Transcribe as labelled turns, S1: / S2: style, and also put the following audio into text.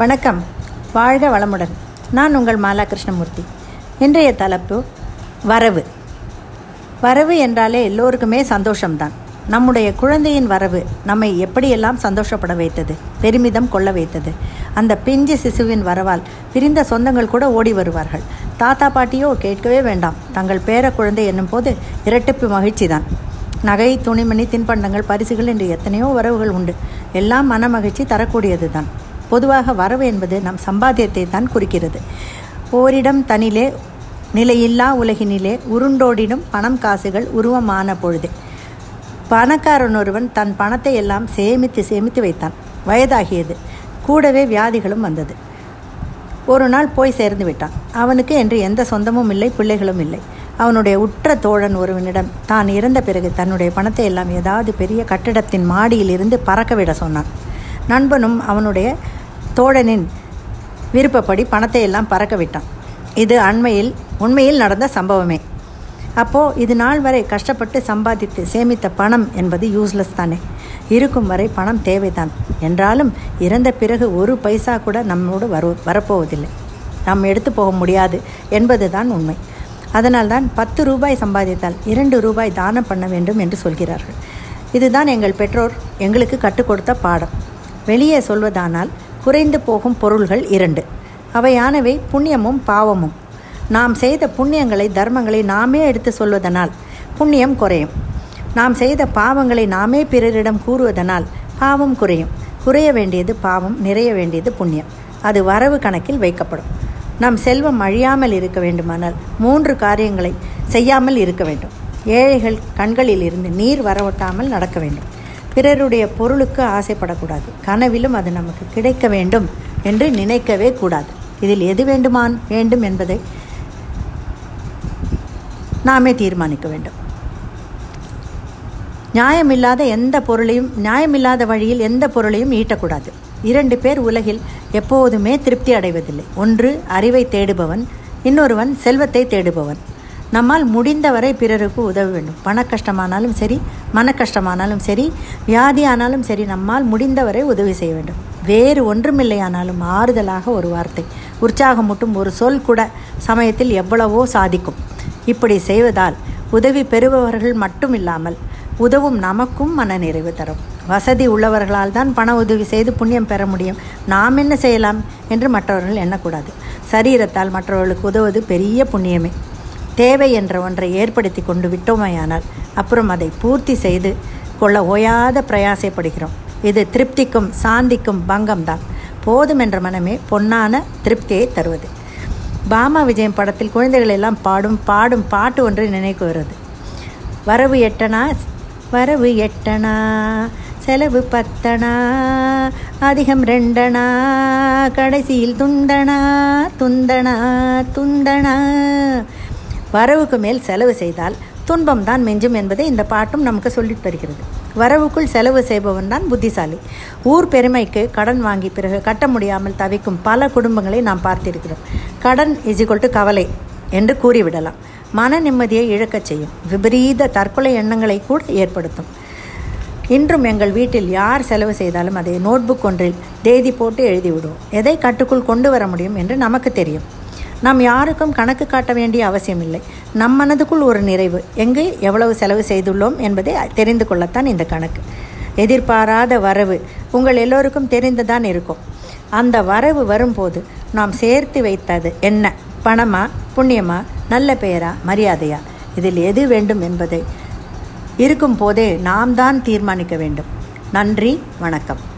S1: வணக்கம். வாழ்க வளமுடன். நான் உங்கள் மாலா கிருஷ்ணமூர்த்தி இன்றைய தலைப்பு வரவு. வரவு என்றாலே எல்லோருக்குமே சந்தோஷம்தான். நம்முடைய குழந்தையின் வரவு நம்மை எப்படியெல்லாம் சந்தோஷப்பட வைத்தது பெருமிதம் கொள்ள வைத்தது. அந்த பிஞ்சு சிசுவின் வரவால் பிரிந்த சொந்தங்கள் கூட ஓடி வருவார்கள். தாத்தா பாட்டியோ கேட்கவே வேண்டாம். தங்கள் பேர குழந்தை என்னும் போது இரட்டிப்பு மகிழ்ச்சி தான் நகை துணிமணி தின்பண்டங்கள் பரிசுகள் என்று எத்தனையோ வரவுகள் உண்டு. எல்லாம் மன மகிழ்ச்சி தரக்கூடியது தான் பொதுவாக வரவு என்பது நம் சம்பாத்தியத்தை தான் குறிக்கிறது. ஓரிடம் தனிலே நிலையில்லா உலகினிலே உருண்டோடிடும் பணம் காசுகள் உருவமான பொழுது. பணக்காரன் ஒருவன் தன் பணத்தை எல்லாம் சேமித்து சேமித்து வைத்தான். வயதாகியது. கூடவே வியாதிகளும் வந்தது. ஒரு நாள் போய் சேர்ந்து விட்டான். அவனுக்கு என்று எந்த சொந்தமும் இல்லை பிள்ளைகளும் இல்லை. அவனுடைய உற்ற தோழன் ஒருவனிடம் தான் இறந்த பிறகு தன்னுடைய பணத்தை எல்லாம் ஏதாவது பெரிய கட்டிடத்தின் மாடியில் இருந்து பறக்கவிட சொன்னான். நண்பனும் அவனுடைய தோழனின் விருப்பப்படி பணத்தை எல்லாம் பறக்க விட்டான். இது அண்மையில் உண்மையில் நடந்த சம்பவமே. அப்போது இது நாள் வரை கஷ்டப்பட்டு சம்பாதித்து சேமித்த பணம் என்பது யூஸ்லெஸ் தானே. இருக்கும் வரை பணம் தேவைதான். என்றாலும் இறந்த பிறகு ஒரு பைசா கூட நம்மோடு வரு வரப்போவதில்லை. நாம் எடுத்து போக முடியாது என்பது தான் உண்மை. அதனால்தான் பத்து ரூபாய் சம்பாதித்தால் இரண்டு ரூபாய் தானம் பண்ண வேண்டும் என்று சொல்கிறார்கள். இதுதான் எங்கள் பெற்றோர் எங்களுக்கு கற்றுக் கொடுத்த பாடம். வெளியே சொல்வதானால் குறைந்து போகும் பொருள்கள் இரண்டு. அவையானவை புண்ணியமும் பாவமும். நாம் செய்த புண்ணியங்களை தர்மங்களை நாமே எடுத்து சொல்வதனால் புண்ணியம் குறையும். நாம் செய்த பாவங்களை நாமே பிறரிடம் கூறுவதனால் பாவம் குறையும். குறைய வேண்டியது பாவம் நிறைய வேண்டியது புண்ணியம். அது வரவு கணக்கில் வைக்கப்படும். நம் செல்வம் அழியாமல் இருக்க வேண்டுமானால் மூன்று காரியங்களை செய்யாமல் இருக்க வேண்டும். ஏழைகள் கண்களில் இருந்து நீர் வரவட்டாமல் நடக்க வேண்டும். பிறருடைய பொருளுக்கு ஆசைப்படக்கூடாது. கனவிலும் அது நமக்கு கிடைக்க வேண்டும் என்று நினைக்கவே கூடாது. இதில் எது வேண்டுமான் வேண்டும் என்பதை நாமே தீர்மானிக்க வேண்டும். நியாயமில்லாத எந்த பொருளையும் நியாயமில்லாத வழியில் எந்த பொருளையும் ஈட்டக்கூடாது. இரண்டு பேர் உலகில் எப்போதுமே திருப்தி அடைவதில்லை. ஒன்று அறிவை தேடுபவன் இன்னொருவன் செல்வத்தை தேடுபவன். நம்மால் முடிந்தவரை பிறருக்கு உதவ வேண்டும். பண கஷ்டமானாலும் சரி மன கஷ்டமானாலும் சரி வியாதியானாலும் சரி நம்மால் முடிந்தவரை உதவி செய்ய வேண்டும். வேறு ஒன்றுமில்லையானாலும் ஆறுதலாக ஒரு வார்த்தை உற்சாகமூட்டும் ஒரு சொல் கூட சமயத்தில் எவ்வளவோ சாதிக்கும். இப்படி செய்வதால் உதவி பெறுபவர்கள் மட்டும் இல்லாமல் உதவும் நமக்கும் மன நிறைவு தரும். வசதி உள்ளவர்களால் தான் பண உதவி செய்து புண்ணியம் பெற முடியும். நாம் என்ன செய்யலாம் என்று மற்றவர்கள் எண்ணக்கூடாது. சரீரத்தால் மற்றவர்களுக்கு உதவுவது பெரிய புண்ணியமே. தேவை என்ற ஒன்றை ஏற்படுத்தி கொண்டு விட்டோமையானால் அப்புறம் அதை பூர்த்தி செய்து கொள்ள ஓயாத பிரயாசைப்படுகிறோம். இது திருப்திக்கும் சாந்திக்கும் பங்கம்தான். போதும் என்ற மனமே பொன்னான திருப்தியை தருவது. பாமா விஜயம் படத்தில் குழந்தைகள் எல்லாம் பாடும் பாடும் பாட்டு ஒன்று நினைக்கு வருது வரவு எட்டனா? வரவு எட்டனா? செலவு பத்தனா? அதிகம் ரெண்டனா? கடைசியில் துண்டனா? துந்தனா துந்தனா வரவுக்கு மேல் செலவு செய்தால் துன்பம் தான் மெஞ்சும் என்பதை இந்த பாட்டும் நமக்கு சொல்லித் தருகிறது. வரவுக்குள் செலவு செய்பவன் தான் புத்திசாலி. ஊர் பெருமைக்கு கடன் வாங்கி பிறகு கட்ட முடியாமல் தவிக்கும் பல குடும்பங்களை நாம் பார்த்திருக்கிறோம். கடன் இசிகொல் டு கவலை என்று கூறிவிடலாம். மன நிம்மதியை இழக்கச் செய்யும். விபரீத தற்கொலை எண்ணங்களை கூட ஏற்படுத்தும். இன்றும் எங்கள் வீட்டில் யார் செலவு செய்தாலும் அதை நோட்புக் ஒன்றில் தேதி போட்டு எழுதிவிடுவோம். எதை கட்டுக்குள் கொண்டு வர முடியும் என்று நமக்கு தெரியும். நாம் யாருக்கும் கணக்கு காட்ட வேண்டிய அவசியமில்லை. நம் மனதுக்குள் ஒரு நிறைவு. எங்கு எவ்வளவு செலவு செய்துள்ளோம் என்பதை தெரிந்து கொள்ளத்தான் இந்த கணக்கு. எதிர்பாராத வரவு உங்கள் எல்லோருக்கும் தெரிந்துதான் இருக்கும். அந்த வரவு வரும்போது நாம் சேர்த்து வைத்தது என்ன? பணமா புண்ணியமா நல்ல பெயரா மரியாதையா? இதில் எது வேண்டும் என்பதை இருக்கும் போதே நாம் தான் தீர்மானிக்க வேண்டும். நன்றி வணக்கம்.